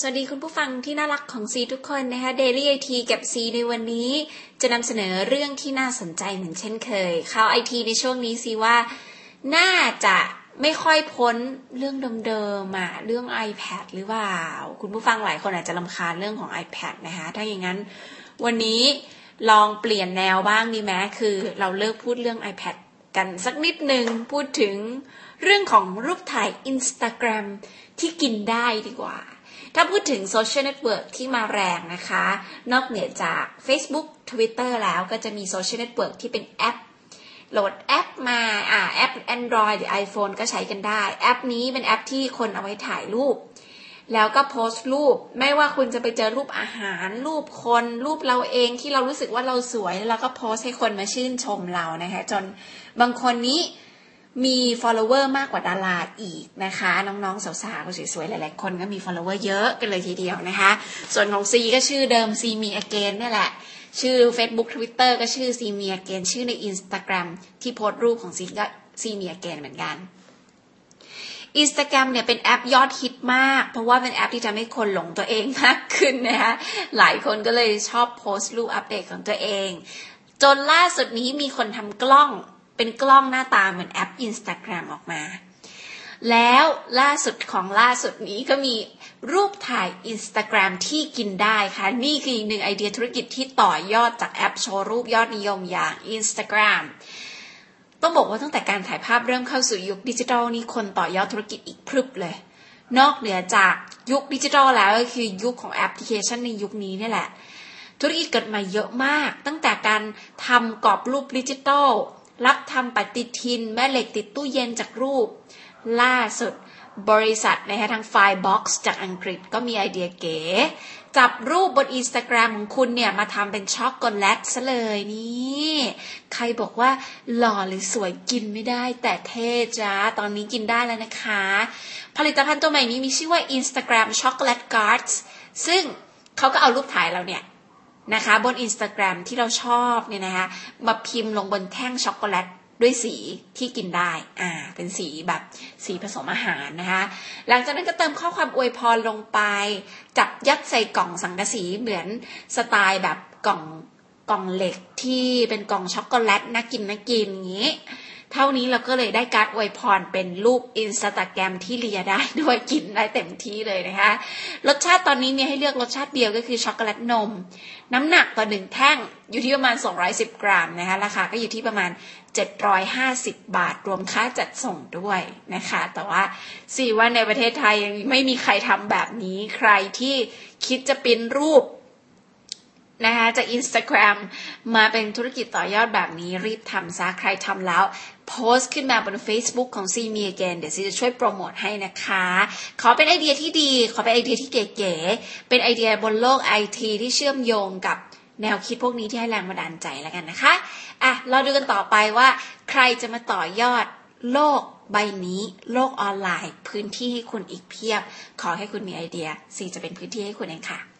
สวัสดีคุณผู้ฟังที่น่ารักของซีทุกคนนะคะ Daily IT กับซีในวันนี้ จะนำเสนอเรื่องที่น่าสนใจเหมือนเช่นเคยข่าวไอทีในช่วงนี้ซีว่า น่าจะไม่ค่อยพ้นเรื่องเดิมๆอะเรื่อง iPad หรือเปล่า คุณผู้ฟังหลายคนอาจจะลำคาญเรื่องของ iPad นะคะถ้าอย่างนั้น วันนี้ลองเปลี่ยนแนวบ้างดีไหมคือเราเลิกพูดเรื่อง iPad กันสักนิดหนึ่งพูดถึงเรื่องของรูปถ่าย Instagram ที่กินได้ดีกว่า ถ้าพูดถึงโซเชียลเน็ตเวิร์กที่มาแรงนะคะ นอกเหนือจาก Facebook Twitter แล้วก็จะมีโซเชียลเน็ตเวิร์กที่เป็นแอป โหลดแอปมาอ่าแอป Android หรือ iPhone ก็ใช้กันได้ แอปนี้เป็นแอปที่คนเอาไว้ถ่ายรูป แล้วก็โพสต์รูป ไม่ว่าคุณจะไปเจอรูปอาหาร รูปคน รูปเราเองที่เรารู้สึกว่าเราสวย แล้วก็โพสต์ให้คนมาชื่นชมเรานะคะ จนบางคนนี้ มี follower มากกว่าดาราอีกนะคะ น้องๆ สาวๆ สวยๆ หลายๆ คนก็มี follower เยอะกันเลยทีเดียวนะคะ ส่วนของซีก็ชื่อเดิมซีมี again นี่แหละ ชื่อ Facebook Twitter ก็ชื่อซีมี again ชื่อใน Instagram ที่โพสต์รูปของซีก็ซีมี again เหมือนกัน Instagram เนี่ยเป็นแอปยอดฮิตมาก เพราะว่าเป็นแอปที่ทำให้คนหลงตัวเองมากขึ้นนะคะหลายคนก็เลยชอบโพสต์รูปอัปเดตของตัวเอง จนล่าสุดนี้มีคนทำกล้อง เป็นกล้องหน้าตาเหมือนแอป Instagram ออกมา แล้วล่าสุดของล่าสุดนี้ก็มีรูปถ่าย Instagram ที่กินได้ค่ะ นี่คืออีกหนึ่งไอเดียธุรกิจที่ต่อยอดจากแอปโชว์รูปยอดนิยมอย่าง Instagram ต้องบอกว่าตั้งแต่การถ่ายภาพเริ่มเข้าสู่ยุคดิจิทัลนี่คนต่อยอดธุรกิจอีกพรึบเลย นอกเหนือจากยุคดิจิทัลแล้วก็คือยุคของแอปพลิเคชันในยุคนี้นี่แหละ ธุรกิจเกิดมาเยอะมาก ตั้งแต่การทำกรอบรูปดิจิทัล รับทำปฏิทิน แม่เหล็กติดตู้เย็นจากรูป ล่าสุดบริษัทนะคะทาง Firebox จากอังกฤษก็มีไอเดียเก๋ จับรูปบนอินสตาแกรมของคุณเนี่ย มาทำเป็นช็อกโกแลตซะเลยนี่ ใครบอกว่าหล่อหรือสวยกินไม่ได้ แต่เท่จ้า ตอนนี้กินได้แล้วนะคะ ผลิตภัณฑ์ตัวใหม่นี้มีชื่อว่า Instagram Chocolate Cards ซึ่งเขาก็เอารูปถ่ายเราเนี่ย นะคะบน Instagram ที่เราชอบเนี่ยนะคะมาพิมพ์ลงบนแท่งช็อกโกแลตด้วยสีที่กินได้ อ่า เป็นสีแบบสีผสมอาหารนะคะ หลังจากนั้นก็เติมข้อความอวยพรลงไป จับยัดใส่กล่องสังกะสีเหมือนสไตล์แบบกล่องกล่องเหล็กที่เป็นกล่องช็อกโกแลตน่ากินน่ากินอย่างนี้ เท่านี้เราก็เลยได้การอวยพรเป็นรูปอินสตาแกรมที่เลียได้ด้วยกินได้เต็มที่เลยนะคะ รสชาติตอนนี้มีให้เลือกรสชาติเดียวก็คือช็อกโกแลตนม น้ำหนักต่อหนึ่งแท่งอยู่ที่ประมาณ 210 กรัมนะคะราคาก็อยู่ที่ประมาณ 750 บาท รวมค่าจัดส่งด้วยนะคะ แต่ว่าสี่ว่าในประเทศไทยยังไม่มีใครทำแบบนี้ใครที่คิดจะปิ้นรูป นะคะจาก Instagram มาเป็นธุรกิจต่อยอดแบบนี้รีบทำซะใครทำแล้วโพสต์ขึ้นมาบน Facebook ของ See Me Again เดี๋ยวซีจะช่วยโปรโมทให้นะคะ ขอเป็นไอเดียที่ดี ขอเป็นไอเดียที่เก๋ๆ เป็นไอเดียบนโลกไอทีที่เชื่อมโยงกับแนวคิดพวกนี้ที่ให้แรงบันดาลใจแล้วกันนะคะ อะ เราดูกันต่อไปว่า ใครจะมาต่อยอดโลกใบนี้ โลกออนไลน์ พื้นที่ให้คุณอีกเพียบ ขอให้คุณมีไอเดียซีจะเป็นพื้นที่ให้คุณเองค่ะ